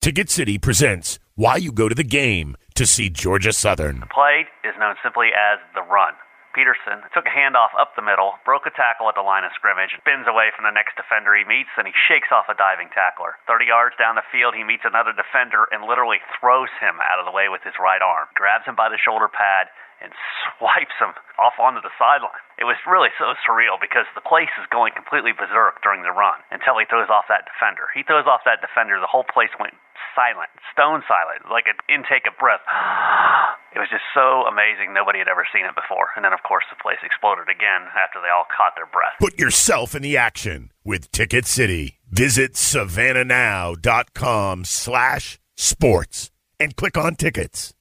Ticket City presents Why You Go to the Game to see Georgia Southern. The play is known simply as the run. Peterson took a handoff up the middle, broke a tackle at the line of scrimmage, spins away from the next defender he meets, and he shakes off a diving tackler. 30 yards down the field, he meets another defender and literally throws him out of the way with his right arm, grabs him by the shoulder pad, and swipes him off onto the sideline. It was really so surreal because the place is going completely berserk during the run until he throws off that defender. He throws off that defender, the whole place went silent, stone silent, like an intake of breath. It was just so amazing. Nobody had ever seen it before. And then, of course, the place exploded again after they all caught their breath. Put yourself in the action with Ticket City. Visit savannahnow.com slash sports and click on tickets.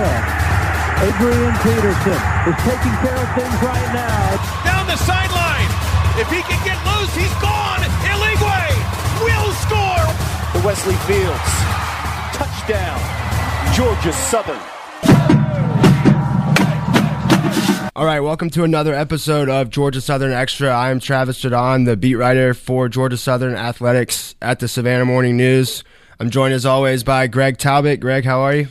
Adrian Peterson is taking care of things right now. down the sideline. If he can get loose, he's gone. Eligwe will score. to Wesley Fields. Touchdown, Georgia Southern. All right, welcome to another episode of Georgia Southern Extra. I am Travis Jaudon, the beat writer for Georgia Southern Athletics at the Savannah Morning News. I'm joined as always by Greg Talbott. Greg, how are you?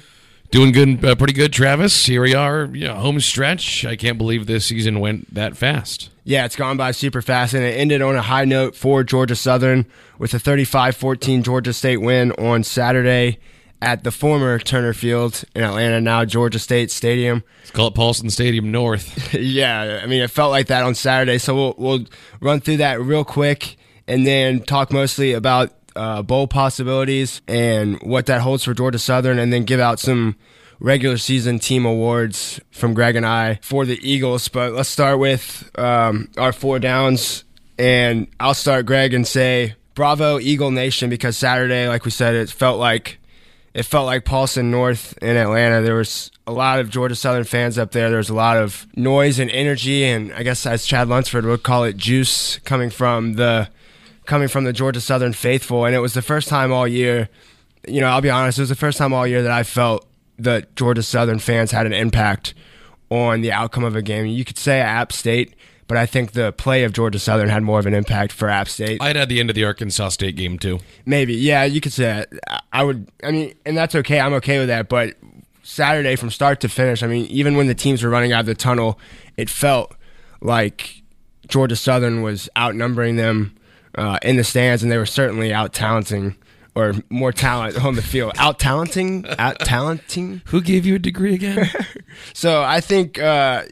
Doing good, uh, pretty good, Travis. Here we are, you know, home stretch. I can't believe this season went that fast. Yeah, it's gone by super fast, and it ended on a high note for Georgia Southern with a 35 14 Georgia State win on Saturday at the former Turner Field in Atlanta, now Georgia State Stadium. Let's call it Paulson Stadium North. yeah, I mean, it felt like that on Saturday. So we'll, we'll run through that real quick and then talk mostly about uh, bowl possibilities and what that holds for Georgia Southern, and then give out some regular season team awards from Greg and I for the Eagles. But let's start with um, our four downs. And I'll start, Greg, and say bravo, Eagle Nation, because Saturday, like we said, it felt like it felt like Paulson North in Atlanta. There was a lot of Georgia Southern fans up there. There was a lot of noise and energy, and I guess as Chad Lunsford would call it, juice coming from the coming from the Georgia Southern faithful. And it was the first time all year. You know, I'll be honest. It was the first time all year that I felt that Georgia Southern fans had an impact on the outcome of a game. You could say App State, but I think the play of Georgia Southern had more of an impact for App State. I'd had the end of the Arkansas State game too. Maybe, yeah, you could say that. I- I would. I mean, and that's okay. I'm okay with that. But Saturday, from start to finish, I mean, even when the teams were running out of the tunnel, it felt like Georgia Southern was outnumbering them uh, in the stands, and they were certainly out talenting or more talent on the field. Out talenting, out talenting. Who gave you a degree again? So I think, uh,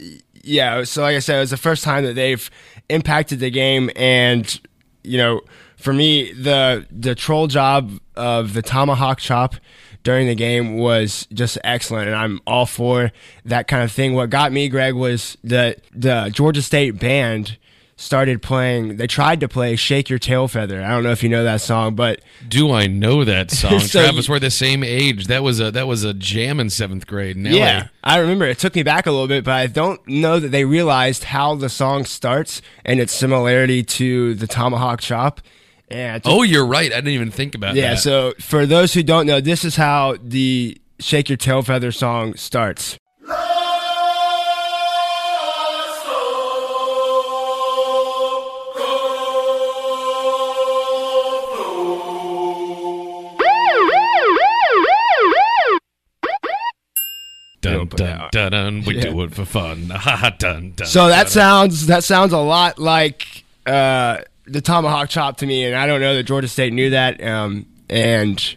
yeah. So like I said, it was the first time that they've impacted the game, and you know, for me, the the troll job of the tomahawk chop during the game was just excellent, and I'm all for that kind of thing. What got me, Greg, was that the Georgia State band started playing. They tried to play "Shake Your Tail Feather." I don't know if you know that song, but Do I know that song? So Travis, you- we're the same age. That was a that was a jam in seventh grade. In Yeah, I remember. It took me back a little bit, but I don't know that they realized how the song starts and its similarity to the tomahawk chop. And it Oh, you're right. I didn't even think about that. yeah. So for those who don't know, this is how the "Shake Your Tail Feather" song starts. Dun put dun dun dun. We Yeah. do it for fun. Ha ha dun dun. So that dun. sounds that sounds a lot like uh, the tomahawk chop to me, and I don't know that Georgia State knew that, um, and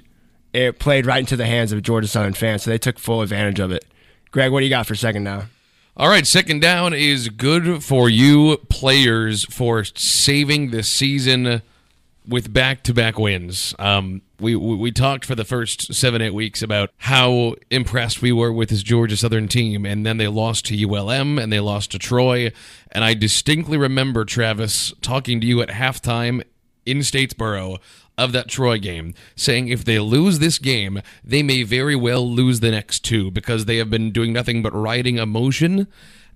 it played right into the hands of Georgia Southern fans, so they took full advantage of it. Greg, what do you got for second down? All right, second down is good for you players for saving the season with back-to-back wins. Um, we, we talked for the first seven eight weeks about how impressed we were with this Georgia Southern team, and then they lost to ULM and they lost to Troy, and I distinctly remember Travis talking to you at halftime in Statesboro of that Troy game, saying if they lose this game, they may very well lose the next two because they have been doing nothing but riding emotion,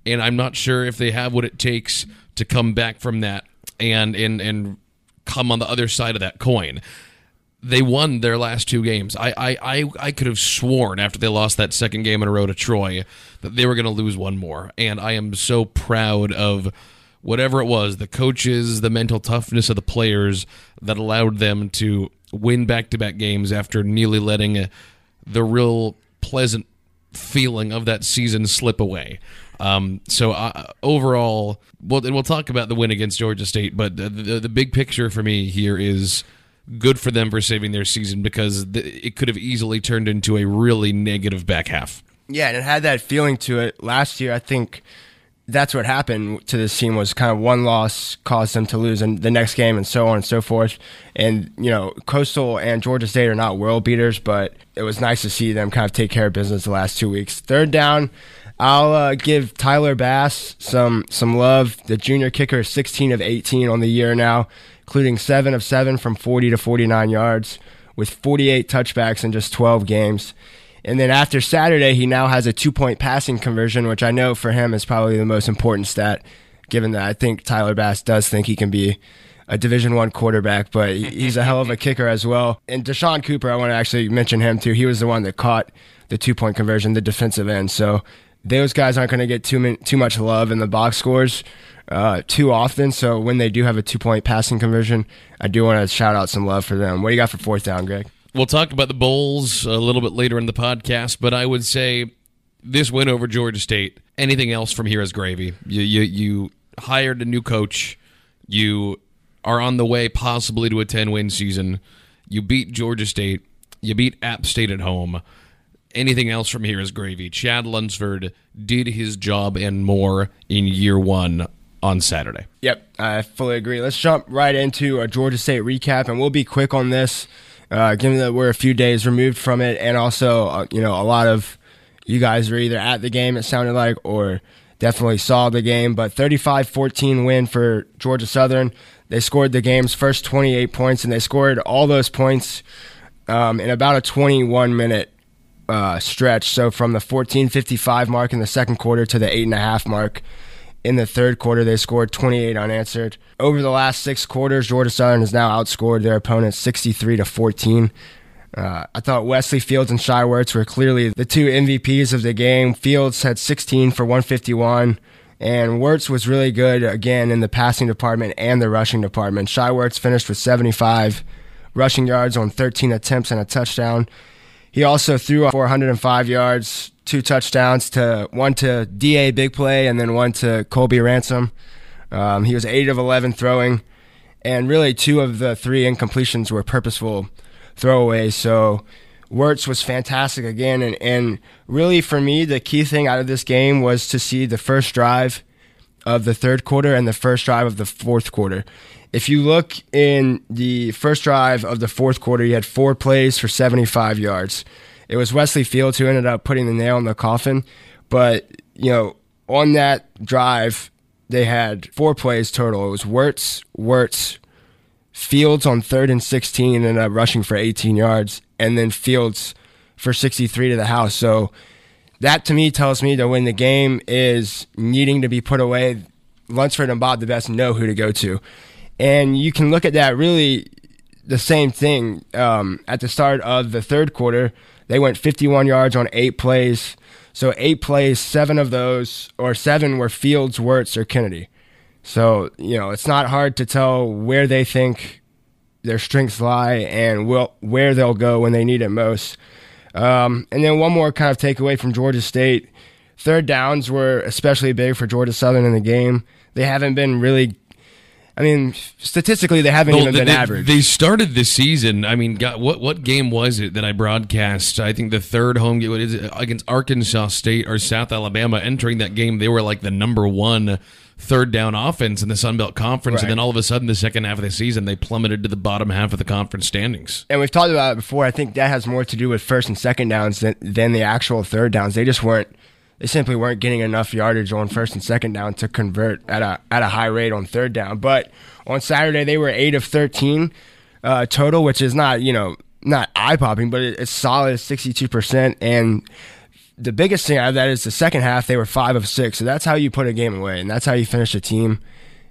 and I'm not sure if they have what it takes to come back from that and and and come on the other side of that coin. They won their last two games. I, I, I, I could have sworn after they lost that second game in a row to Troy that they were going to lose one more. And I am so proud of whatever it was the coaches, the mental toughness of the players that allowed them to win back to back games after nearly letting the real pleasant feeling of that season slip away. Um, so uh, overall, well, and we'll talk about the win against Georgia State, but the, the, the big picture for me here is good for them for saving their season because th- it could have easily turned into a really negative back half. Yeah, and it had that feeling to it last year. I think that's what happened to this team was kind of one loss caused them to lose and the next game and so on and so forth. And, you know, Coastal and Georgia State are not world beaters, but it was nice to see them kind of take care of business the last two weeks. Third down, I'll uh, give Tyler Bass some some love. The junior kicker is 16 of 18 on the year now, including 7 of 7 from 40 to 49 yards with 48 touchbacks in just 12 games. And then after Saturday, he now has a two point passing conversion, which I know for him is probably the most important stat, given that I think Tyler Bass does think he can be a Division One quarterback, but he's a hell of a kicker as well. And Deshaun Cooper, I want to actually mention him too. He was the one that caught the two point conversion, the defensive end. So those guys aren't going to get too too much love in the box scores uh, too often. So when they do have a two point passing conversion, I do want to shout out some love for them. What do you got for fourth down, Greg? We'll talk about the Bowls a little bit later in the podcast, but I would say this win over Georgia State. Anything else from here is gravy. You you, you hired a new coach. You are on the way possibly to a ten win season. You beat Georgia State. You beat App State at home. Anything else from here is gravy. Chad Lunsford did his job and more in year one on Saturday. Yep, I fully agree. Let's jump right into a Georgia State recap, and we'll be quick on this uh, given that we're a few days removed from it, and also, uh, you know, a lot of you guys were either at the game, it sounded like, or definitely saw the game. But 35 14 win for Georgia Southern. They scored the game's first 28 points, and they scored all those points um, in about a 21 minute uh, stretch. So from the 14:55 mark in the second quarter to the eight and a half mark in the third quarter, they scored 28 unanswered. Over the last six quarters, Georgia Southern has now outscored their opponents 63 to 14. Uh, I thought Wesley Fields and Shai Werts were clearly the two MVPs of the game. Fields had 16 for 151, and Werts was really good again in the passing department and the rushing department. Shai Werts finished with 75 rushing yards on 13 attempts and a touchdown. He also threw 405 yards, two touchdowns to one to Da big play and then one to Colby Ransom. Um, he was eight of eleven throwing, and really two of the three incompletions were purposeful throwaways. So Werts was fantastic again, and and really for me the key thing out of this game was to see the first drive of the third quarter and the first drive of the fourth quarter. If you look in the first drive of the fourth quarter, you had four plays for 75 yards. It was Wesley Fields who ended up putting the nail in the coffin. But, you know, on that drive, they had four plays total. It was Werts, Werts, Fields on third and 16 and ended up rushing for 18 yards, and then Fields for 63 to the house. So that to me tells me that when the game is needing to be put away, Lunsford and Bob DeBesse know who to go to. And you can look at that really the same thing um, at the start of the third quarter. They went 51 yards on eight plays. So eight plays, seven of those, or seven were Fields, Werts, or Kennedy. So, you know, it's not hard to tell where they think their strengths lie and will, where they'll go when they need it most. Um, and then one more kind of takeaway from Georgia State. Third downs were especially big for Georgia Southern in the game. They haven't been really I mean, statistically, they haven't well, even been they, average. They started the season. I mean, God, what what game was it that I broadcast? I think the third home game it, against Arkansas State or South Alabama. Entering that game, they were like the number one third down offense in the Sun Belt Conference, right. and then all of a sudden, the second half of the season, they plummeted to the bottom half of the conference standings. And we've talked about it before. I think that has more to do with first and second downs than, than the actual third downs. They just weren't they simply weren't getting enough yardage on first and second down to convert at a at a high rate on third down. But on Saturday they were eight of thirteen uh, total, which is not you know not eye popping, but it's solid sixty two percent. And the biggest thing out of that is the second half they were five of six. So that's how you put a game away, and that's how you finish a team.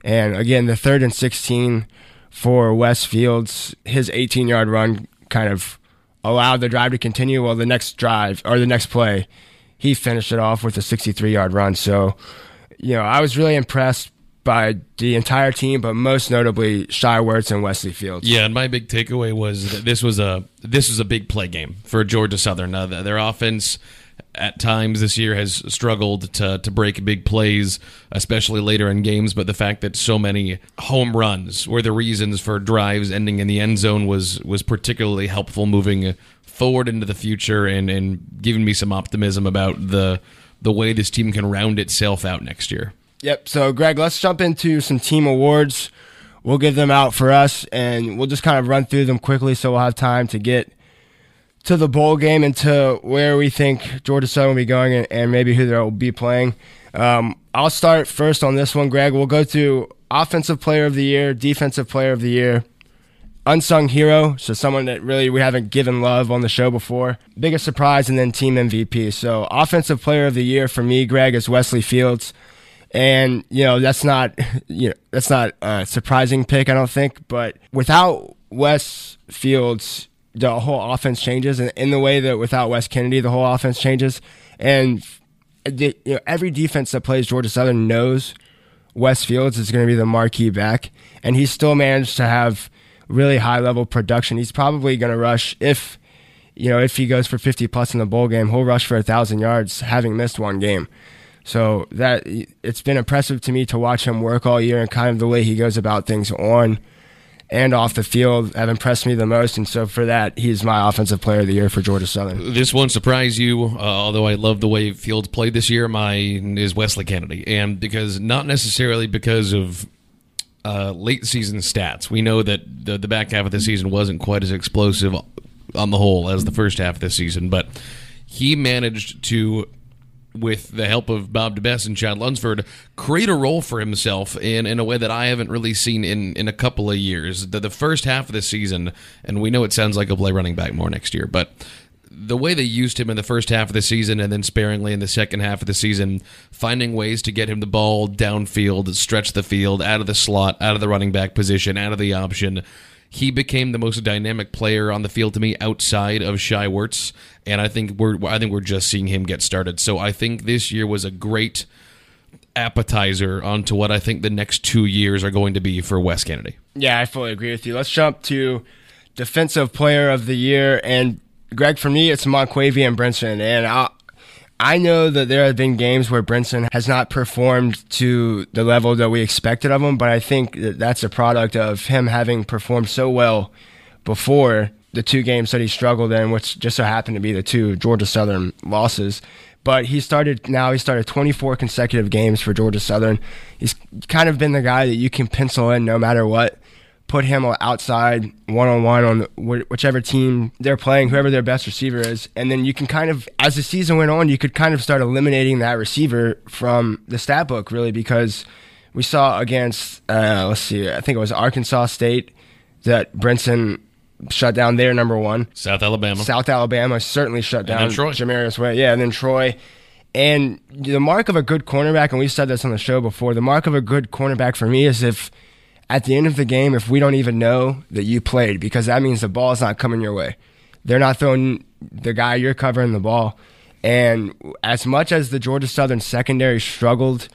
And again, the third and sixteen for Wes Fields, his eighteen yard run kind of allowed the drive to continue. Well, the next drive or the next play, he finished it off with a 63 yard run. So, you know, I was really impressed by the entire team, but most notably Shai Werts and Wesley Fields. Yeah, and my big takeaway was that this was a this was a big play game for Georgia Southern. Their offense at times this year has struggled to to break big plays, especially later in games. But the fact that so many home runs were the reasons for drives ending in the end zone was was particularly helpful moving forward into the future and and giving me some optimism about the the way this team can round itself out next year. Yep. So, Greg, let's jump into some team awards. We'll give them out for us, and we'll just kind of run through them quickly so we'll have time to get to the bowl game and to where we think Georgia Southern will be going and, and maybe who they'll be playing. Um, I'll start first on this one, Greg. We'll go to Offensive Player of the Year, Defensive Player of the Year, Unsung Hero, so someone that really we haven't given love on the show before, Biggest Surprise, and then Team MVP. So, Offensive Player of the Year for me, Greg, is Wesley Fields. And you know that's not you know that's not a surprising pick I don't think. But without Wes Fields the whole offense changes. And in the way that without Wes Kennedy the whole offense changes. And the, you know every defense that plays Georgia Southern knows Wes Fields is going to be the marquee back. And he still managed to have really high level production he's probably going to rush if you know if he goes for 50 plus in the bowl game he'll rush for a thousand yards having missed one game so that it's been impressive to me to watch him work all year and kind of the way he goes about things on and off the field have impressed me the most. And so for that, he's my offensive player of the year for Georgia Southern. This won't surprise you, uh, although I love the way Fields played this year. Mine is Wesley Kennedy, and because not necessarily because of uh, late season stats. We know that the, the back half of the season wasn't quite as explosive on the whole as the first half of the season, but he managed to with the help of Bob DeBesse and Chad Lunsford, create a role for himself in, in a way that I haven't really seen in, in a couple of years. The, the first half of the season, and we know it sounds like he'll play running back more next year, but the way they used him in the first half of the season and then sparingly in the second half of the season, finding ways to get him the ball downfield, stretch the field, out of the slot, out of the running back position, out of the option he became the most dynamic player on the field to me outside of Shai Werts, and I think we're I think we're just seeing him get started. So I think this year was a great appetizer onto what I think the next two years are going to be for Wes Kennedy. Yeah, I fully agree with you. Let's jump to defensive player of the year, and Greg, for me, it's Monquavion Brinson, and I, I know that there have been games where Brinson has not performed to the level that we expected of him, but I think that that's a product of him having performed so well before the two games that he struggled in, which just so happened to be the two Georgia Southern losses. But he started now. He started 24 consecutive games for Georgia Southern. He's kind of been the guy that you can pencil in no matter what put him outside one on one on whichever team they're playing, whoever their best receiver is, and then you can kind of, as the season went on, you could kind of start eliminating that receiver from the stat book, really, because we saw against, uh, let's see, I think it was Arkansas State that Brinson shut down their number one. South Alabama. South Alabama certainly shut down Troy. Jamarius Way. Yeah, and then Troy. And the mark of a good cornerback, and we've said this on the show before, the mark of a good cornerback for me is if at the end of the game if we don't even know that you played because that means the ball is not coming your way. They're not throwing the guy you're covering the ball. And as much as the Georgia Southern secondary struggled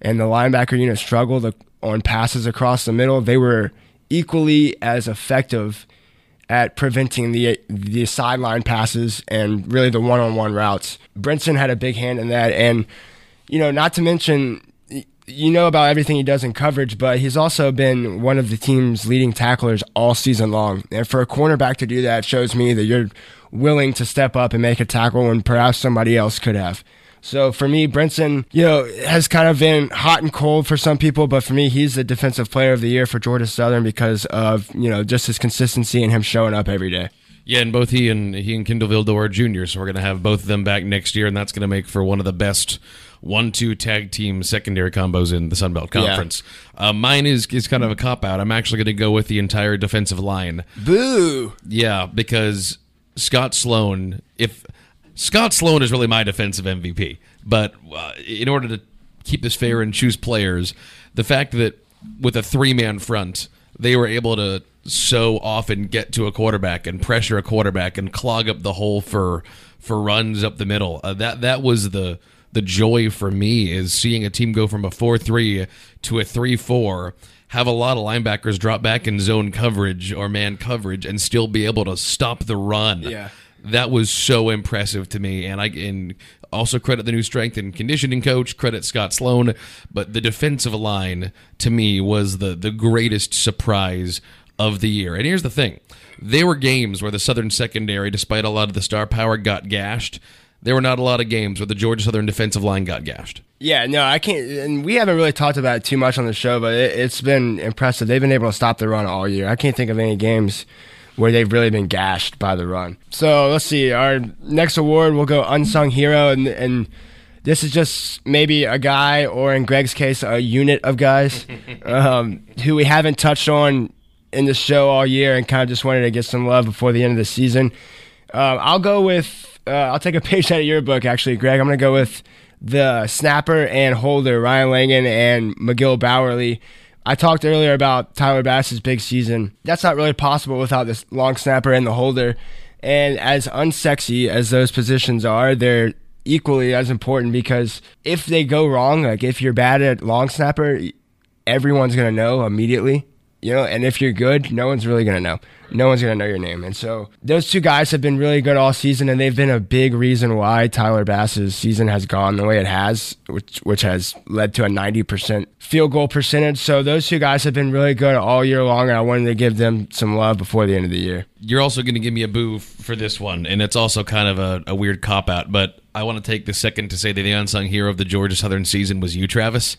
and the linebacker unit struggled on passes across the middle, they were equally as effective at preventing the the sideline passes and really the one-on-one routes. Brinson had a big hand in that and you know, not to mention you know about everything he does in coverage, but he's also been one of the team's leading tacklers all season long. And for a cornerback to do that shows me that you're willing to step up and make a tackle when perhaps somebody else could have. So for me, Brinson, you know, has kind of been hot and cold for some people, but for me, he's the defensive player of the year for Georgia Southern because of, you know, just his consistency and him showing up every day. Yeah, and both he and he and Kindle Vildor Jr. So we're going to have both of them back next year, and that's going to make for one of the best one-two tag team secondary combos in the Sun Belt Conference. Yeah. Uh, mine is is kind of a cop out. I'm actually going to go with the entire defensive line. Boo! Yeah, because Scot Sloan, if Scot Sloan is really my defensive MVP, but uh, in order to keep this fair and choose players, the fact that with a three-man front they were able to so often get to a quarterback and pressure a quarterback and clog up the hole for for runs up the middle. Uh, that that was the the joy for me is seeing a team go from a 4-3 to a 3-4 have a lot of linebackers drop back in zone coverage or man coverage and still be able to stop the run. Yeah. That was so impressive to me and I and also credit the new strength and conditioning coach, credit Scot Sloan, but the defensive line to me was the the greatest surprise of the year. And here's the thing. There were games where the Southern secondary despite a lot of the star power got gashed there were not a lot of games where the Georgia Southern defensive line got gashed. Yeah, no, I can't. And we haven't really talked about it too much on the show, but it, it's been impressive. They've been able to stop the run all year. I can't think of any games where they've really been gashed by the run. So let's see. Our next award will go unsung hero, and and this is just maybe a guy, or in Greg's case, a unit of guys um, who we haven't touched on in the show all year, and kind of just wanted to get some love before the end of the season. Um, I'll go with. Uh, I'll take a page out of your book, actually, Greg. I'm going to go with the snapper and holder, Ryan Langan and McGill Bowerly. I talked earlier about Tyler Bass's big season. That's not really possible without this long snapper and the holder. And as unsexy as those positions are, they're equally as important because if they go wrong, like if you're bad at long snapper, everyone's going to know immediately you know, and if you're good, no one's really going to know. No one's going to know your name. And so those two guys have been really good all season, and they've been a big reason why Tyler Bass's season has gone the way it has, which, which has led to a 90% field goal percentage. So those two guys have been really good all year long, and I wanted to give them some love before the end of the year. You're also going to give me a boo for this one, and it's also kind of a, a weird cop out, but I want to take the second to say that the unsung hero of the Georgia Southern season was you, Travis,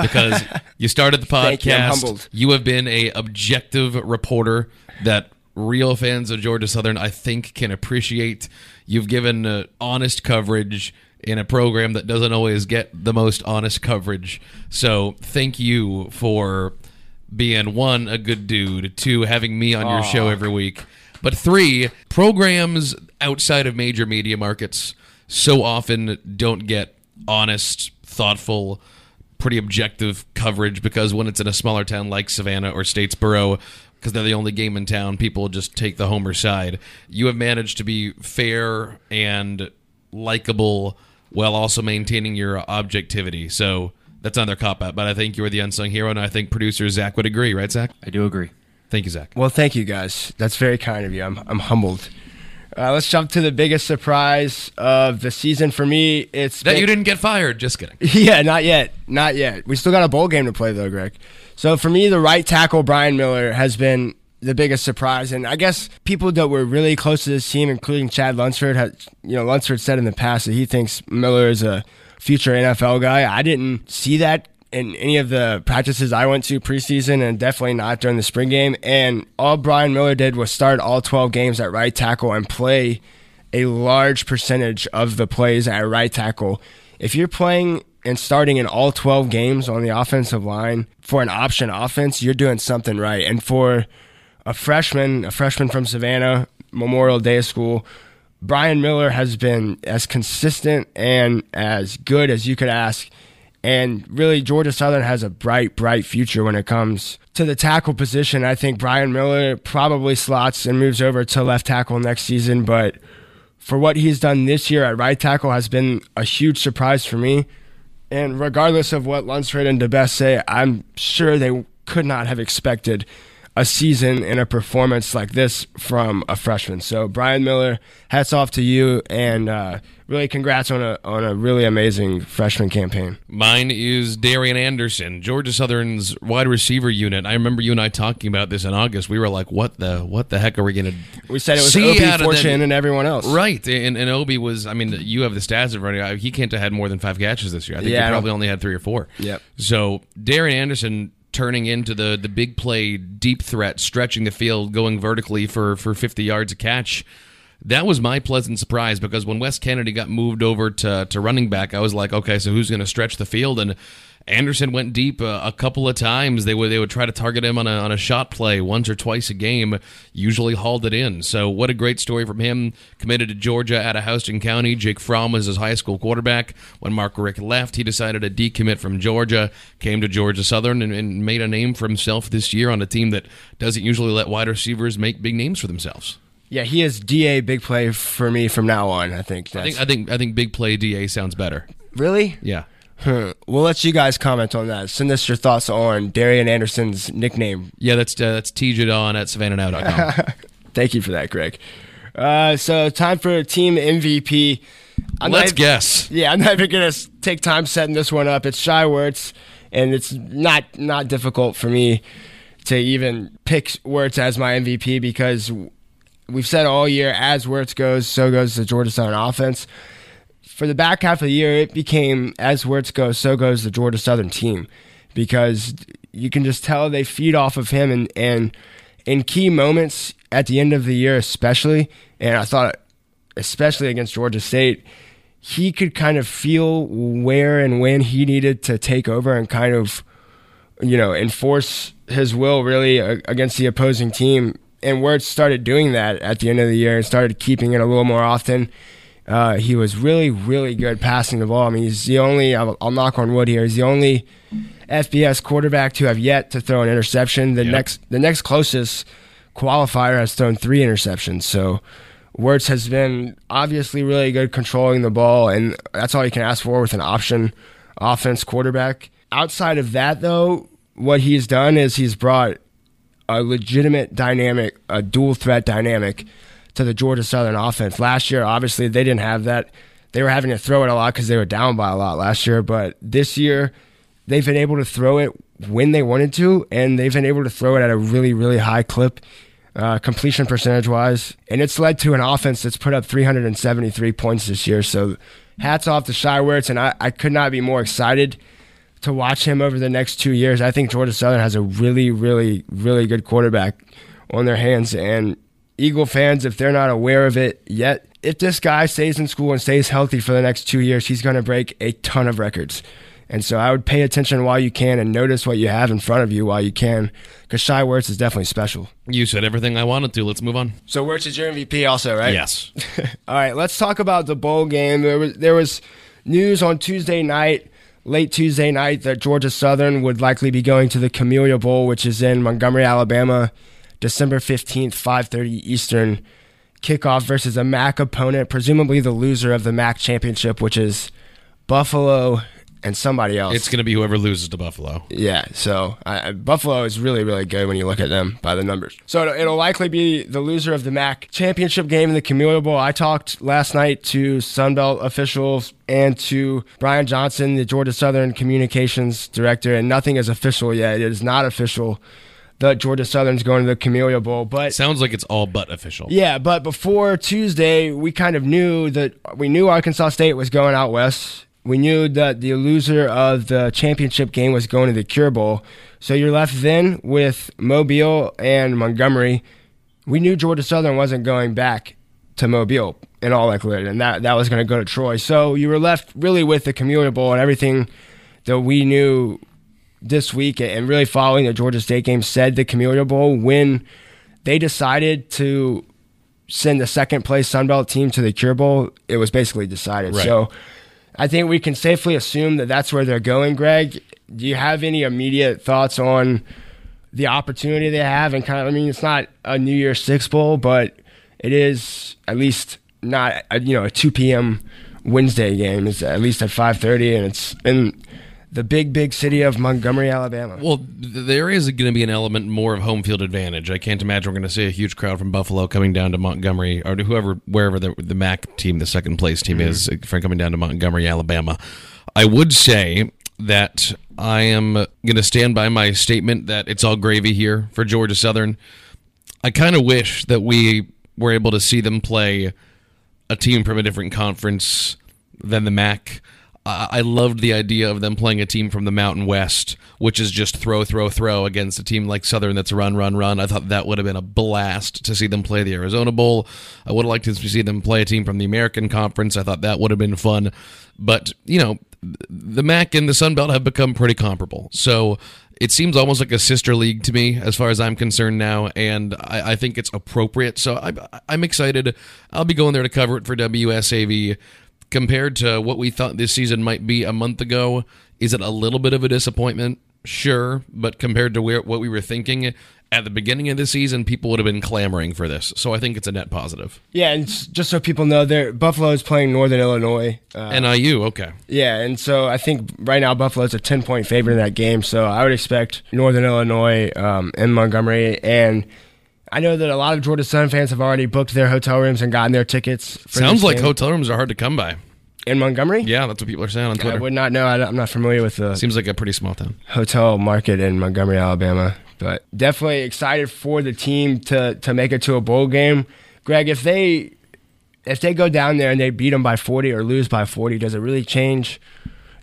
because you started the Thank you, podcast. You have been a objective reporter that real fans of Georgia Southern, I think, can appreciate. You've given uh, honest coverage in a program that doesn't always get the most honest coverage. So thank you for being one a good dude, two having me on your show every week, but three programs outside of major media markets so often don't get honest, thoughtful, pretty objective coverage because when it's in a smaller town like Savannah or Statesboro, because they're the only game in town, people just take the homer side. You have managed to be fair and likable while also maintaining your objectivity. So that's another cop out, but I think you are the unsung hero, and I think producer Zach would agree, right, Zach? I do agree. Thank you, Zach. Well, thank you guys. That's very kind of you. I'm, I'm humbled. Uh, let's jump to the biggest surprise of the season for me. It's That been- you didn't get fired. Just kidding. Yeah, not yet. Not yet. We still got a bowl game to play, though, Greg. So for me, the right tackle, Brian Miller, has been the biggest surprise. And I guess people that were really close to this team, including Chad Lunsford, had, you know, Lunsford said in the past that he thinks Miller is a future NFL guy. I didn't see that in any of the practices I went to preseason and definitely not during the spring game. And all Brian Miller did was start all 12 games at right tackle and play a large percentage of the plays at right tackle. If you're playing and starting in all 12 games on the offensive line for an option offense, you're doing something right. And for a freshman, a freshman from Savannah, Memorial Day School, Brian Miller has been as consistent and as good as you could ask. And really, Georgia Southern has a bright, bright future when it comes to the tackle position. I think Brian Miller probably slots and moves over to left tackle next season, but for what he's done this year at right tackle has been a huge surprise for me. And regardless of what Lunsford and DeBesse say, I'm sure they could not have expected a season and a performance like this from a freshman. So Brian Miller, hats off to you, and uh, really congrats on a on a really amazing freshman campaign. Mine is Darian Anderson, Georgia Southern's wide receiver unit. I remember you and I talking about this in August. We were like, "What the what the heck are we going to?" We said it was See of Fortune, and everyone else. Right, and, and Obi was. I mean, you have the stats in front of you. He can't have had more than five catches this year. I think Yeah, he probably only had three or four. Yep. So Darian Anderson turning into the the big play, deep threat, stretching the field, going vertically for for fifty yards a catch. That was my pleasant surprise because when Wes Kennedy got moved over to to running back, I was like, okay, so who's going to stretch the field? And Anderson went deep uh, a couple of times. They would they would try to target him on a on a shot play once or twice a game. Usually hauled it in. So what a great story from him. Committed to Georgia out of Houston County. Jake Fromm was his high school quarterback. When Mark Richt left, he decided to decommit from Georgia. Came to Georgia Southern and, and made a name for himself this year on a team that doesn't usually let wide receivers make big names for themselves. Yeah, he is DA big play for me from now on. I think. I think I think I think big play Da sounds better. really? Yeah. Huh. We'll let you guys comment on that. Send us your thoughts on Darian Anderson's nickname. Yeah, that's uh, that's tjaudon at savannahnow.com. Thank you for that, Greg. Uh, so time for team MVP. I'm Let's not- guess. Yeah, I'm not even gonna take time setting this one up. It's Shai Werts, and it's not not difficult for me to even pick Werts as my MVP because we've said all year as Werts goes, so goes the Georgia Southern offense. For the back half of the year, it became as Werts goes, so goes the Georgia Southern team because you can just tell they feed off of him and and in key moments at the end of the year, especially. And I thought, especially against Georgia State, he could kind of feel where and when he needed to take over and kind of, you know, enforce his will really against the opposing team. And Werts started doing that at the end of the year and started keeping it a little more often. Uh, he was really, really good passing the ball. I mean, he's the only, I'll, I'll knock on wood here, he's the only FBS quarterback to have yet to throw an interception. The Yep. next, the next closest qualifier has thrown three interceptions. So Werts has been obviously really good controlling the ball, and that's all you can ask for with an option offense quarterback. Outside of that, though, what he's done is he's brought a legitimate dynamic, a dual threat dynamic to the Georgia Southern offense. Last year, obviously, they didn't have that. They were having to throw it a lot because they were down by a lot last year. But this year, they've been able to throw it when they wanted to, and they've been able to throw it at a really, really high clip, uh, completion percentage wise. And it's led to an offense that's put up 373 points this year. So hats off to Shai and I, I could not be more excited to watch him over the next two years. I think Georgia Southern has a really, really, really good quarterback on their hands. And Eagle fans, if they're not aware of it yet, if this guy stays in school and stays healthy for the next two years, he's going to break a ton of records. And so I would pay attention while you can and notice what you have in front of you while you can, because Shai Werts is definitely special. You said everything I wanted to. Let's move on. So Werts is your MVP also, right? Yes. All right, let's talk about the bowl game. There was there was news on Tuesday night, late Tuesday night, that Georgia Southern would likely be going to the Camellia Bowl, which is in Montgomery, Alabama, December fifteenth, five thirty Eastern. Kickoff versus a MAC opponent, presumably the loser of the MAC championship, which is Buffalo and somebody else. It's going to be whoever loses to Buffalo. Yeah, so I, I- Buffalo is really, really good when you look at them by the numbers. So it'll, it'll likely be the loser of the MAC championship game in the Camellia Bowl. I talked last night to Sunbelt officials and to Brian Johnson, the Georgia Southern communications director, and nothing is official yet. It is not official that Georgia Southern's going to the Camellia Bowl, but Sounds like it's all but official. yeah, but before Tuesday, we kind of knew that we knew Arkansas State was going out west. We knew that the loser of the championship game was going to the Cure Bowl. So you're left then with Mobile and Montgomery. We knew Georgia Southern wasn't going back to Mobile in all likelihood, and that, that was going to go to Troy. So you were left really with the Camellia Bowl and everything that we knew this week and really following the Georgia State game said the Camellia Bowl when they decided to send the second place Sunbelt team to the Cure Bowl, it was basically decided. Right. So I think we can safely assume that that's where they're going, Greg. Do you have any immediate thoughts on the opportunity they have? And kind of, I mean, it's not a New Year's Six Bowl, but it is at least not, a, you know, a 2 p.m. Wednesday game. It's at least at 5.30, and it's in the big, big city of Montgomery, Alabama. Well, there is going to be an element more of home field advantage. I can't imagine we're going to see a huge crowd from Buffalo coming down to Montgomery or to whoever, wherever the, the MAC team, the second place team is, uh, from coming down to Montgomery, Alabama. I would say that I am going to stand by my statement that it's all gravy here for Georgia Southern. I kind of wish that we were able to see them play a team from a different conference than the MAC. I loved the idea of them playing a team from the Mountain West, which is just throw, throw, throw against a team like Southern that's run, run, run. I thought that would have been a blast to see them play the Arizona Bowl. I would have liked to see them play a team from the American Conference. I thought that would have been fun. But, you know, the MAC and the Sun Belt have become pretty comparable. So it seems almost like a sister league to me, as far as I'm concerned now, and I, I think it's appropriate. So I, I'm excited. I'll be going there to cover it for WSAV. Compared to what we thought this season might be a month ago, is it a little bit of a disappointment? Sure, but compared to where what we were thinking at the beginning of the season, people would have been clamoring for this. So I think it's a net positive. Yeah, and just so people know, there Buffalo is playing Northern Illinois. Uh, NIU, okay. yeah, and so I think right now Buffalo's a ten point favorite in that game. So I would expect Northern Illinois um, and Montgomery. And I know that a lot of Georgia Sun fans have already booked their hotel rooms and gotten their tickets. For Sounds like game. hotel rooms are hard to come by. in Montgomery. Yeah, that's what people are saying on Twitter. I would not know. I, am not familiar with the Seems like a pretty small town. hotel market in Montgomery, Alabama. But definitely excited for the team to to make it to a bowl game. Greg, if they if they go down there and they beat them by 40 or lose by 40, does it really change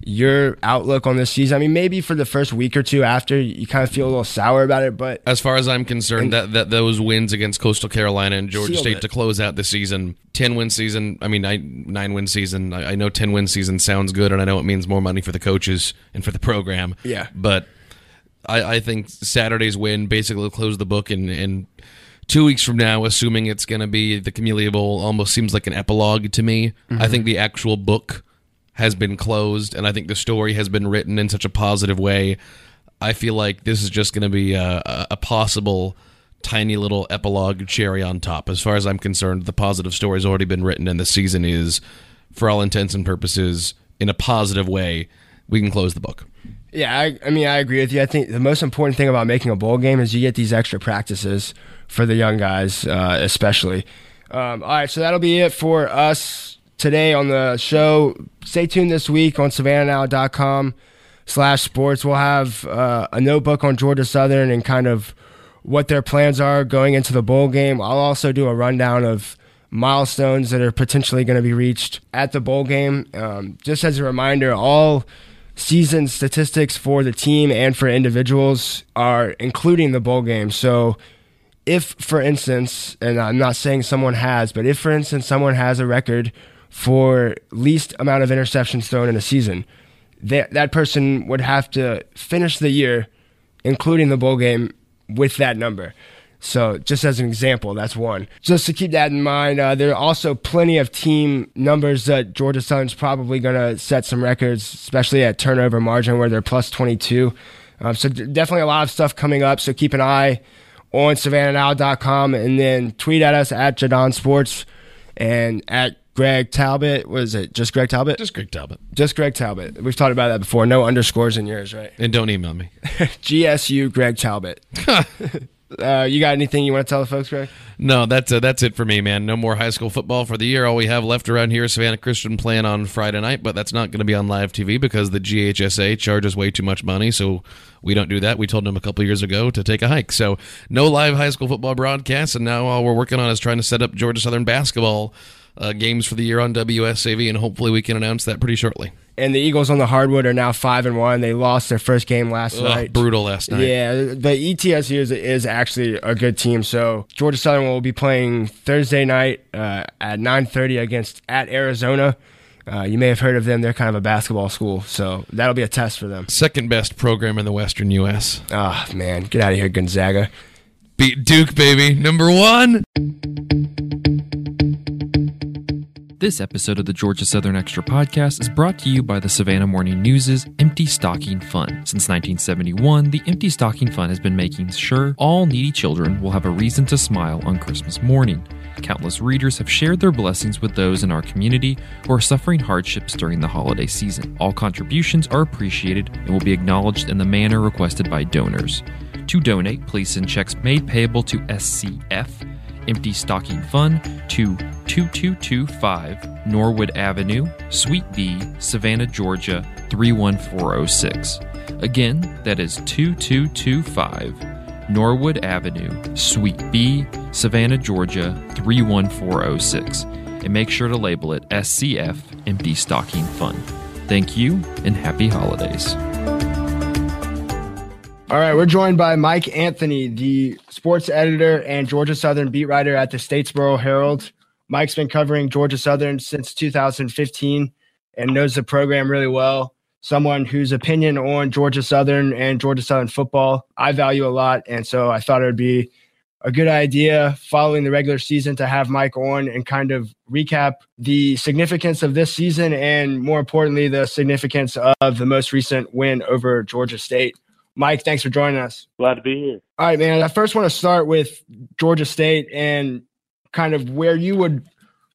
your outlook on this season? I mean, maybe for the first week or two after, you kind of feel a little sour about it, but As far as I'm concerned, that, that those wins against Coastal Carolina and Georgia State it. to close out the season, ten win season. I mean, nine nine win season. I, I know ten win season sounds good, and I know it means more money for the coaches and for the program. Yeah. but I, I think Saturday's win basically closed the book, and and two weeks from now, assuming it's going to be the Camellia Bowl, almost seems like an epilogue to me. I mm-hmm. think the actual book has been closed, and I think the story has been written in such a positive way. I feel like this is just going to be a, a, possible tiny little epilogue cherry on top. As far as I'm concerned, the positive story has already been written, and the season is, for all intents and purposes, in a positive way. We can close the book. Yeah, I, I mean, I agree with you. I think the most important thing about making a bowl game is you get these extra practices for the young guys, uh, especially. Um, all right, so that'll be it for us today on the show. Stay tuned this week on savannahnow.com slash sports. We'll have uh, a notebook on Georgia Southern and kind of what their plans are going into the bowl game. I'll also do a rundown of milestones that are potentially going to be reached at the bowl game. Um, just as a reminder, all season statistics for the team and for individuals are including the bowl game. So if, for instance, and I'm not saying someone has, but if, for instance, someone has a record for least amount of interceptions thrown in a season, that that person would have to finish the year, including the bowl game, with that number. So, just as an example, that's one. Just to keep that in mind, uh, there are also plenty of team numbers that Georgia Southern's probably going to set some records, especially at turnover margin where they're plus 22. Um, so, definitely a lot of stuff coming up. So, keep an eye on savannahnow.com and then tweet at us at Jaudon Sports and at Greg Talbott. Was it just Greg Talbott? Just Greg Talbott. Just Greg Talbott. We've talked about that before. No underscores in yours, right? And don't email me. GSU Greg Talbott. uh, you got anything you want to tell the folks, Greg? No, that's uh, that's it for me, man. No more high school football for the year. All we have left around here is Savannah Christian playing on Friday night, but that's not going to be on live TV because the GHSA charges way too much money. So we don't do that. We told them a couple years ago to take a hike. So no live high school football broadcasts, and now all we're working on is trying to set up Georgia Southern basketball uh, games for the year on WSAV, and hopefully we can announce that pretty shortly. And the Eagles on the hardwood are now five and one. They lost their first game last Ugh, night. brutal last night. Yeah, the ETSU is, is actually a good team. So Georgia Southern will be playing Thursday night uh, at 9:30 against at Arizona. Uh, you may have heard of them. They're kind of a basketball school, so that'll be a test for them. Second best program in the Western U.S. Ah, man, get out of here, Gonzaga. Beat Duke, baby. Number one. This episode of the Georgia Southern Extra podcast is brought to you by the Savannah Morning News' Empty Stocking Fund. Since 1971, the Empty Stocking Fund has been making sure all needy children will have a reason to smile on Christmas morning. Countless readers have shared their blessings with those in our community who are suffering hardships during the holiday season. All contributions are appreciated and will be acknowledged in the manner requested by donors. To donate, please send checks made payable to SCF Empty Stocking Fund to 2225 Norwood Avenue, Suite B, Savannah, Georgia 31406. Again, that is 2225 Norwood Avenue, Suite B, Savannah, Georgia 31406. And make sure to label it SCF Empty Stocking Fund. Thank you and happy holidays. All right, we're joined by Mike Anthony, the sports editor and Georgia Southern beat writer at the Statesboro Herald. Mike's been covering Georgia Southern since 2015. and knows the program really well. Someone whose opinion on Georgia Southern and Georgia Southern football I value a lot. And so I thought it would be a good idea following the regular season to have Mike on and kind of recap the significance of this season and more importantly, the significance of the most recent win over Georgia State. Mike, thanks for joining us. Glad to be here. All right, man. I first want to start with Georgia State and kind of where you would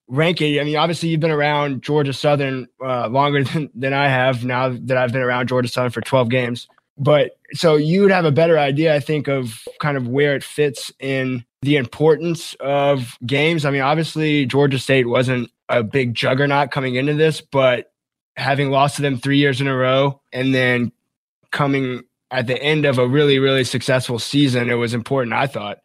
rank it. I mean, obviously, you've been around Georgia Southern uh, longer than, than I have now that I've been around Georgia Southern for 12 games. But so you would have a better idea, I think, of kind of where it fits in the importance of games. I mean, obviously, Georgia State wasn't a big juggernaut coming into this, but having lost to them three years in a row and then coming at the end of a really, really successful season, it was important, I thought,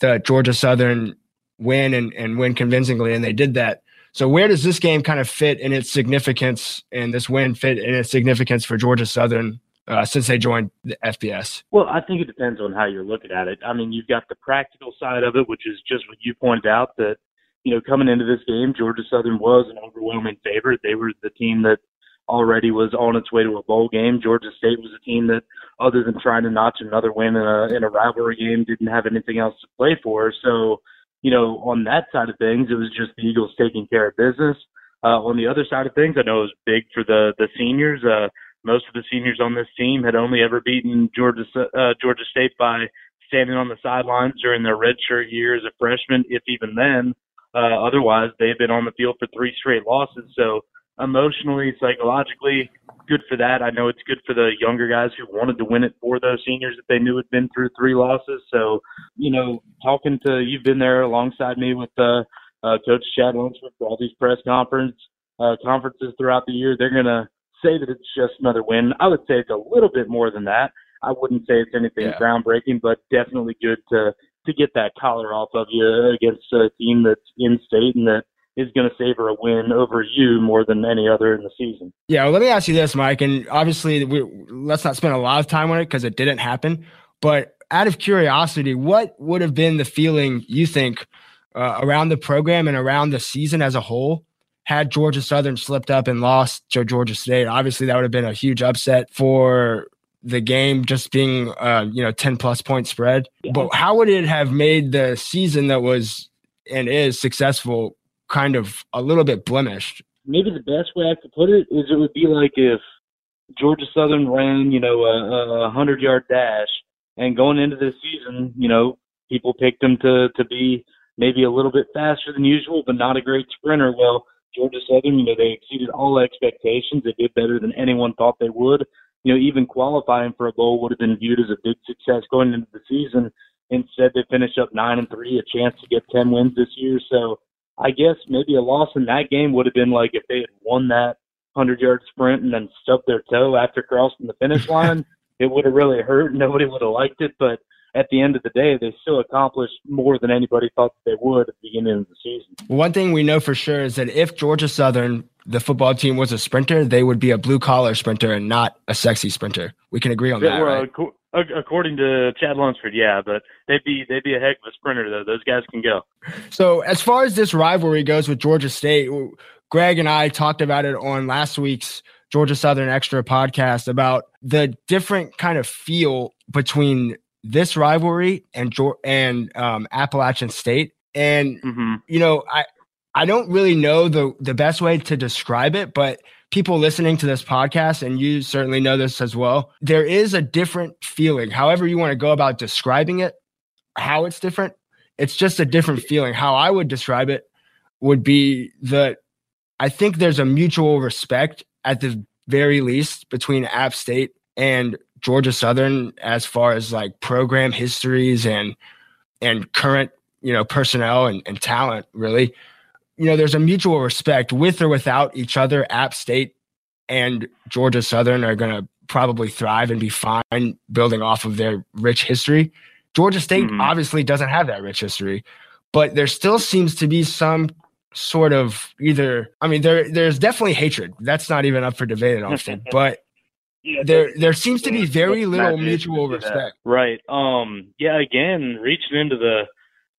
that Georgia Southern win and, and win convincingly, and they did that. So, where does this game kind of fit in its significance and this win fit in its significance for Georgia Southern uh, since they joined the FBS? Well, I think it depends on how you're looking at it. I mean, you've got the practical side of it, which is just what you pointed out that, you know, coming into this game, Georgia Southern was an overwhelming favorite. They were the team that already was on its way to a bowl game. Georgia State was a team that, other than trying to notch another win in a, in a rivalry game, didn't have anything else to play for. So, you know, on that side of things, it was just the Eagles taking care of business. Uh, on the other side of things, I know it was big for the the seniors. Uh, most of the seniors on this team had only ever beaten Georgia uh, Georgia State by standing on the sidelines during their redshirt year as a freshman, if even then. Uh, otherwise, they've been on the field for three straight losses. So emotionally, psychologically, good for that. I know it's good for the younger guys who wanted to win it for those seniors that they knew had been through three losses. So, you know, talking to you've been there alongside me with uh, uh, Coach Chad Lunsford for all these press conference uh, conferences throughout the year. They're gonna say that it's just another win. I would say it's a little bit more than that. I wouldn't say it's anything yeah. groundbreaking, but definitely good to to get that collar off of you against a team that's in state and that is going to savor a win over you more than any other in the season. Yeah, well, let me ask you this, Mike, and obviously we, let's not spend a lot of time on it because it didn't happen. But out of curiosity, what would have been the feeling you think uh, around the program and around the season as a whole had Georgia Southern slipped up and lost to Georgia State? Obviously, that would have been a huge upset for the game just being uh, you know 10 plus point spread. Yeah. But how would it have made the season that was and is successful kind of a little bit blemished. Maybe the best way I could put it is it would be like if Georgia Southern ran, you know, a, a hundred yard dash, and going into this season, you know, people picked them to to be maybe a little bit faster than usual, but not a great sprinter. Well, Georgia Southern, you know, they exceeded all expectations. They did better than anyone thought they would. You know, even qualifying for a bowl would have been viewed as a big success going into the season. Instead, they finished up nine and three, a chance to get ten wins this year. So I guess maybe a loss in that game would have been like if they had won that 100 yard sprint and then stubbed their toe after crossing the finish line. it would have really hurt. Nobody would have liked it. But at the end of the day, they still accomplished more than anybody thought they would at the beginning of the season. One thing we know for sure is that if Georgia Southern, the football team, was a sprinter, they would be a blue collar sprinter and not a sexy sprinter. We can agree on that. Well, right? according to Chad Lunsford, yeah, but they'd be they'd be a heck of a sprinter though. Those guys can go. So as far as this rivalry goes with Georgia State, Greg and I talked about it on last week's Georgia Southern Extra podcast about the different kind of feel between this rivalry and and um, Appalachian State. And mm-hmm. you know, I I don't really know the the best way to describe it, but people listening to this podcast, and you certainly know this as well, there is a different feeling. However, you want to go about describing it, how it's different, it's just a different feeling. How I would describe it would be that I think there's a mutual respect at the very least between App State and Georgia Southern as far as like program histories and and current you know personnel and, and talent really you know, there's a mutual respect with or without each other. App State and Georgia Southern are going to probably thrive and be fine building off of their rich history. Georgia State mm-hmm. obviously doesn't have that rich history, but there still seems to be some sort of either I mean there there's definitely hatred. That's not even up for debate at Austin, but yeah, there there seems to be very little mutual respect. Right. Um yeah, again, reaching into the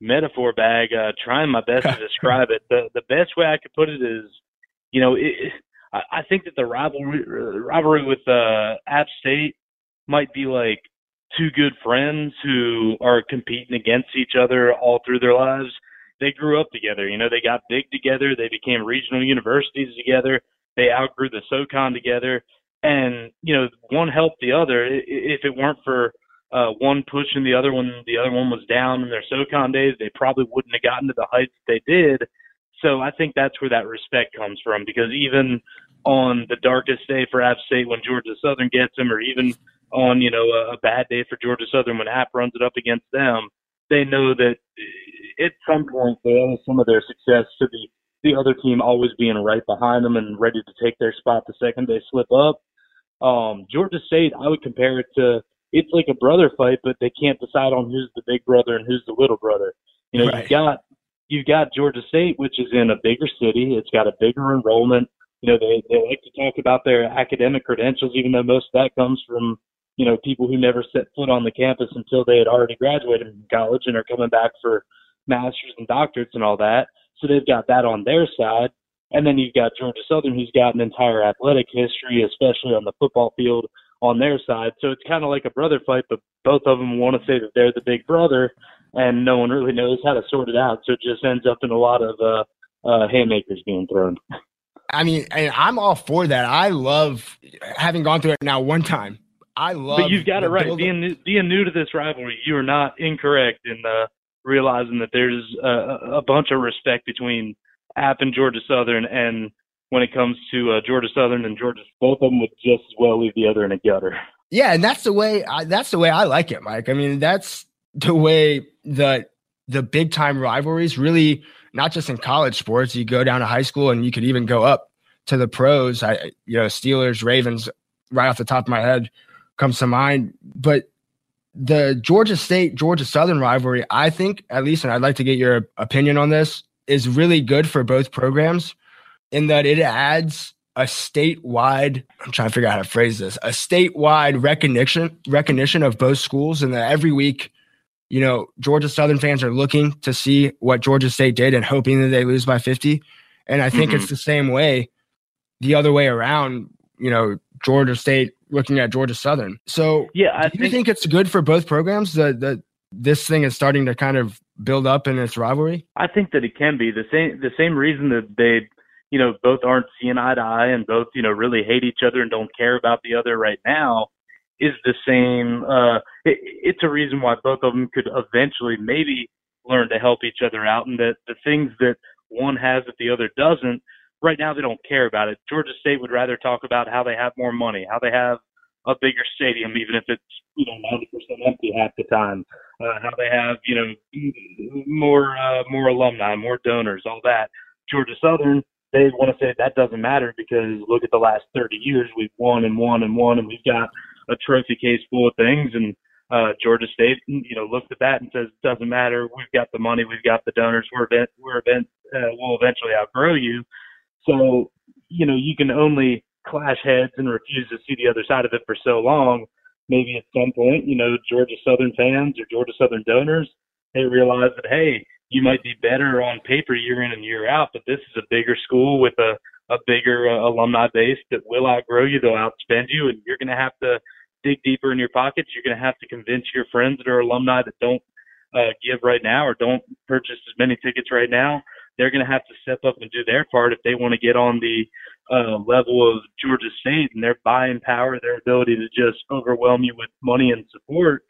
metaphor bag, uh, trying my best to describe it. The the best way I could put it is, you know, it, I, I think that the rivalry rivalry with uh, App State might be like two good friends who are competing against each other all through their lives. They grew up together. You know, they got big together. They became regional universities together. They outgrew the SoCon together. And, you know, one helped the other. If it weren't for uh, one pushing the other one, the other one was down in their SoCon days, they probably wouldn't have gotten to the heights they did. So I think that's where that respect comes from because even on the darkest day for App State when Georgia Southern gets them, or even on you know a, a bad day for Georgia Southern when App runs it up against them, they know that at some point they owe some of their success to the the other team always being right behind them and ready to take their spot the second they slip up. Um, Georgia State, I would compare it to it's like a brother fight, but they can't decide on who's the big brother and who's the little brother. You know, right. you've got you've got Georgia State, which is in a bigger city. It's got a bigger enrollment. You know, they they like to talk about their academic credentials, even though most of that comes from you know people who never set foot on the campus until they had already graduated from college and are coming back for masters and doctorates and all that. So they've got that on their side. And then you've got Georgia Southern, who's got an entire athletic history, especially on the football field, on their side. So it's kind of like a brother fight, but both of them want to say that they're the big brother, and no one really knows how to sort it out. So it just ends up in a lot of uh, uh, haymakers being thrown. I mean, and I'm all for that. I love having gone through it now one time. I love. But you've got it right. Being new, being new to this rivalry, you are not incorrect in uh, realizing that there's a, a bunch of respect between App and Georgia Southern, and when it comes to uh, Georgia Southern and Georgia, both of them would just as well leave the other in a gutter. Yeah, and that's the way. I, that's the way I like it, Mike. I mean, that's the way the the big time rivalries really not just in college sports. You go down to high school, and you could even go up to the pros. I, you know, Steelers, Ravens, right off the top of my head comes to mind. But the Georgia State Georgia Southern rivalry, I think, at least, and I'd like to get your opinion on this, is really good for both programs in that it adds a statewide I'm trying to figure out how to phrase this, a statewide recognition recognition of both schools and that every week, you know, Georgia Southern fans are looking to see what Georgia State did and hoping that they lose by 50. And I think mm-hmm. it's the same way the other way around, you know, Georgia State looking at Georgia Southern. So, yeah, I do you think, think it's good for both programs that that this thing is starting to kind of build up in its rivalry? I think that it can be the same. The same reason that they, you know, both aren't seeing eye to eye and both, you know, really hate each other and don't care about the other right now is the same. Uh, it, it's a reason why both of them could eventually maybe learn to help each other out, and that the things that one has that the other doesn't right now they don't care about it. Georgia State would rather talk about how they have more money, how they have a bigger stadium, even if it's you know ninety percent empty half the time. Uh, how they have you know more uh, more alumni, more donors, all that. Georgia Southern, they want to say that doesn't matter because look at the last thirty years, we've won and won and won, and we've got a trophy case full of things. And uh, Georgia State, you know, looks at that and says, it doesn't matter. We've got the money, we've got the donors. We're event, we're event, uh, we'll eventually outgrow you. So, you know, you can only clash heads and refuse to see the other side of it for so long. Maybe at some point, you know, Georgia Southern fans or Georgia Southern donors, they realize that, hey, you might be better on paper year in and year out, but this is a bigger school with a, a bigger uh, alumni base that will outgrow you. They'll outspend you, and you're going to have to dig deeper in your pockets. You're going to have to convince your friends that are alumni that don't uh, give right now or don't purchase as many tickets right now they're going to have to step up and do their part if they want to get on the uh, level of Georgia State and their buying power, their ability to just overwhelm you with money and support.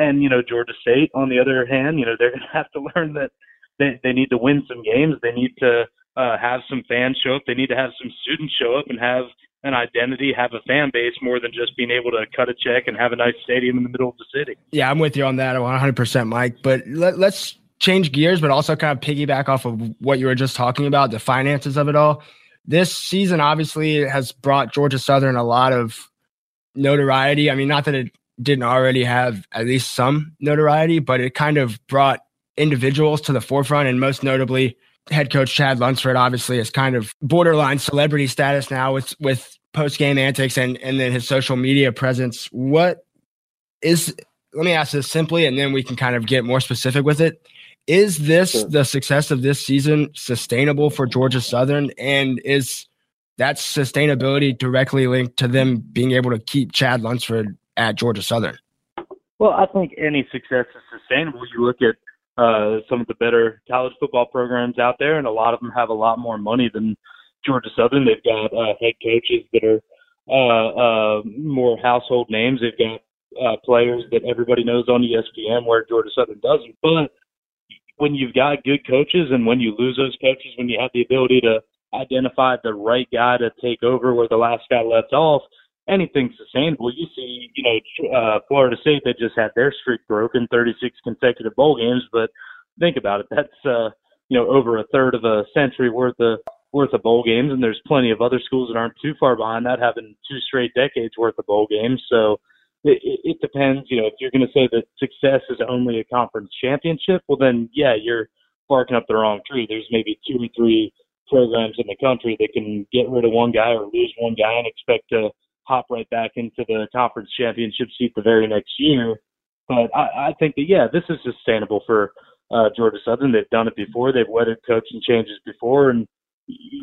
And you know, Georgia State, on the other hand, you know, they're going to have to learn that they they need to win some games. They need to uh, have some fans show up. They need to have some students show up and have an identity, have a fan base more than just being able to cut a check and have a nice stadium in the middle of the city. Yeah, I'm with you on that 100%, Mike. But let, let's change gears, but also kind of piggyback off of what you were just talking about, the finances of it all. This season obviously has brought Georgia Southern a lot of notoriety. I mean, not that it didn't already have at least some notoriety, but it kind of brought individuals to the forefront, and most notably, head coach Chad Lunsford obviously is kind of borderline celebrity status now with with post game antics and and then his social media presence. What is let me ask this simply, and then we can kind of get more specific with it. Is this the success of this season sustainable for Georgia Southern? And is that sustainability directly linked to them being able to keep Chad Lunsford at Georgia Southern? Well, I think any success is sustainable. You look at uh, some of the better college football programs out there, and a lot of them have a lot more money than Georgia Southern. They've got uh, head coaches that are uh, uh, more household names. They've got uh, players that everybody knows on ESPN, where Georgia Southern doesn't. But when you've got good coaches, and when you lose those coaches, when you have the ability to identify the right guy to take over where the last guy left off, anything sustainable. You see, you know, uh, Florida State that just had their streak broken, 36 consecutive bowl games. But think about it, that's uh, you know over a third of a century worth of worth of bowl games, and there's plenty of other schools that aren't too far behind that, having two straight decades worth of bowl games. So it, it depends. You know, if you're going to say that success is only a conference championship, well then, yeah, you're barking up the wrong tree. There's maybe two or three programs in the country that can get rid of one guy or lose one guy and expect to hop right back into the conference championship seat the very next year. But I, I think that yeah, this is sustainable for uh, Georgia Southern. They've done it before. They've weathered coaching changes before, and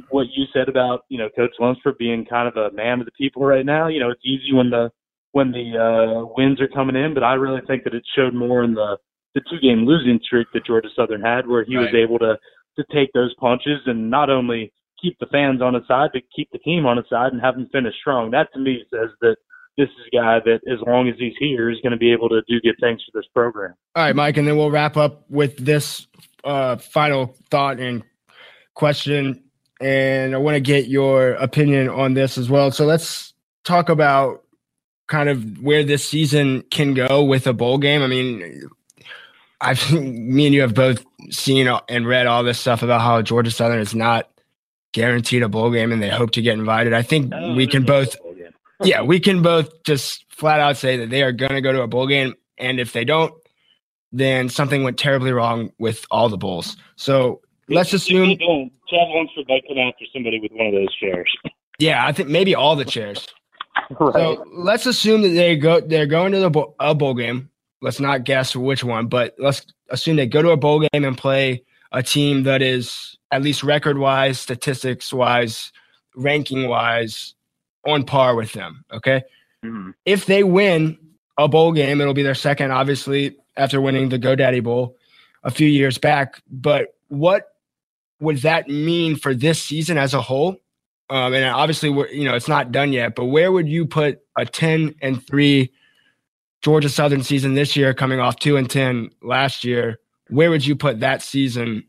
what you said about you know Coach Lunsford being kind of a man of the people right now. You know, it's easy when the when the uh, wins are coming in, but I really think that it showed more in the the two game losing streak that Georgia Southern had, where he right. was able to to take those punches and not only keep the fans on his side, but keep the team on his side and have them finish strong. That to me says that this is a guy that, as long as he's here, is going to be able to do good things for this program. All right, Mike, and then we'll wrap up with this uh, final thought and question. And I want to get your opinion on this as well. So let's talk about kind of where this season can go with a bowl game. I mean, I've me and you have both seen and read all this stuff about how Georgia Southern is not guaranteed a bowl game and they hope to get invited. I think no, we can both, yeah, we can both just flat out say that they are going to go to a bowl game. And if they don't, then something went terribly wrong with all the bowls. So let's assume. If don't, Chad Lunsford might come after somebody with one of those chairs. Yeah, I think maybe all the chairs. right. So let's assume that they go. They're going to the bowl, a bowl game. Let's not guess which one, but let's assume they go to a bowl game and play a team that is at least record wise, statistics wise, ranking wise, on par with them. Okay. Mm-hmm. If they win a bowl game, it'll be their second, obviously, after winning the GoDaddy Bowl a few years back. But what would that mean for this season as a whole? Um, and obviously, we're, you know, it's not done yet, but where would you put a 10 and 3 Georgia Southern season this year coming off 2 and 10 last year? Where would you put that season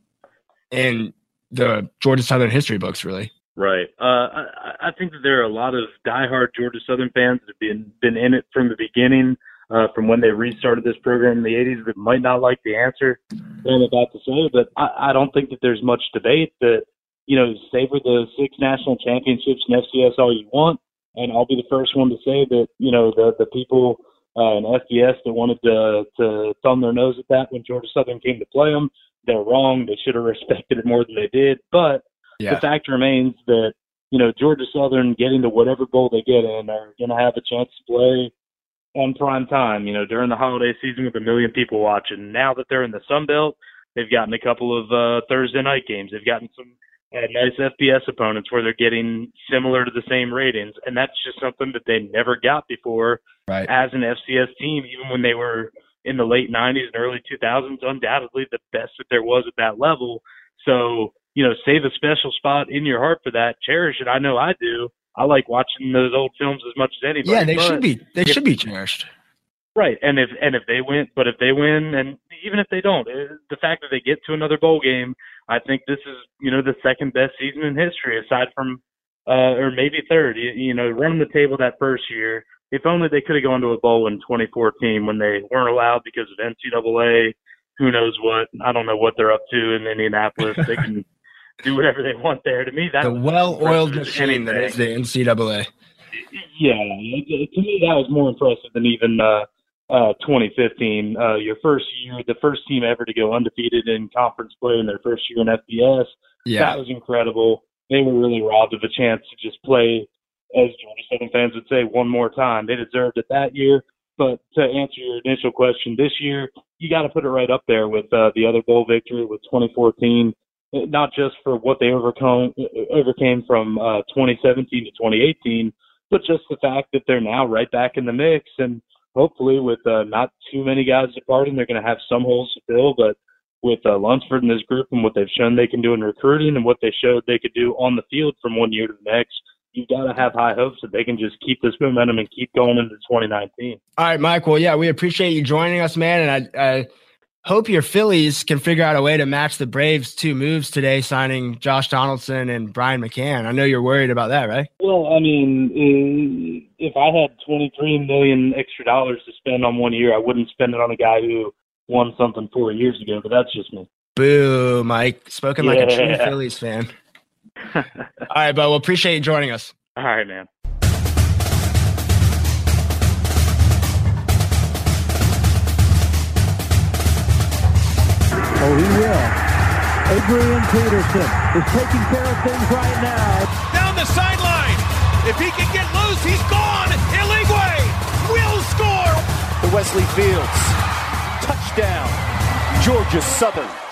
in the Georgia Southern history books, really. Right. Uh, I, I think that there are a lot of diehard Georgia Southern fans that have been been in it from the beginning, uh, from when they restarted this program in the '80s, that might not like the answer that I'm about to say. But I, I don't think that there's much debate that you know savor the six national championships in FCS all you want, and I'll be the first one to say that you know the the people uh, in FBS that wanted to to thumb their nose at that when Georgia Southern came to play them they're wrong. They should have respected it more than they did. But yeah. the fact remains that you know Georgia Southern getting to whatever bowl they get in are going to have a chance to play on prime time. You know during the holiday season with a million people watching. Now that they're in the Sun Belt, they've gotten a couple of uh, Thursday night games. They've gotten some uh, nice FBS opponents where they're getting similar to the same ratings, and that's just something that they never got before right. as an FCS team, even when they were in the late 90s and early 2000s, undoubtedly the best that there was at that level. So, you know, save a special spot in your heart for that. Cherish it. I know I do. I like watching those old films as much as anybody. Yeah, they should be. They if, should be cherished. Right, and if and if they win, but if they win, and even if they don't, eh, the fact that they get to another bowl game, I think this is you know the second best season in history, aside from uh, or maybe third. You, you know, running the table that first year, if only they could have gone to a bowl in 2014 when they weren't allowed because of NCAA. Who knows what? I don't know what they're up to in Indianapolis. they can do whatever they want there. To me, that's the well-oiled machine that is the NCAA. Yeah, to me that was more impressive than even uh, uh, 2015. Uh, your first year, the first team ever to go undefeated in conference play in their first year in FBS. Yeah, that was incredible. They were really robbed of a chance to just play as Georgia Southern fans would say, one more time. They deserved it that year. But to answer your initial question, this year you got to put it right up there with uh, the other bowl victory with 2014. not just for what they overcome overcame from uh, 2017 to 2018, but just the fact that they're now right back in the mix and hopefully with uh, not too many guys departing, they're going to have some holes to fill. But with uh, Lunsford and his group and what they've shown they can do in recruiting and what they showed they could do on the field from one year to the next, you've got to have high hopes that they can just keep this momentum and keep going into 2019. All right, Mike. Well, yeah, we appreciate you joining us, man. And I, I hope your Phillies can figure out a way to match the Braves' two moves today, signing Josh Donaldson and Brian McCann. I know you're worried about that, right? Well, I mean, eh, if I had 23 million extra dollars to spend on one year, I wouldn't spend it on a guy who won something four years ago. But that's just me. Boo, Mike. Spoken like a true Phillies fan. All right, but we'll appreciate you joining us. All right, man. Oh, he will. Adrian Peterson is taking care of things right now. Down the sideline. If he can get loose, he's gone. Eligwe will score. The Wesley Fields. Touchdown. Georgia Southern.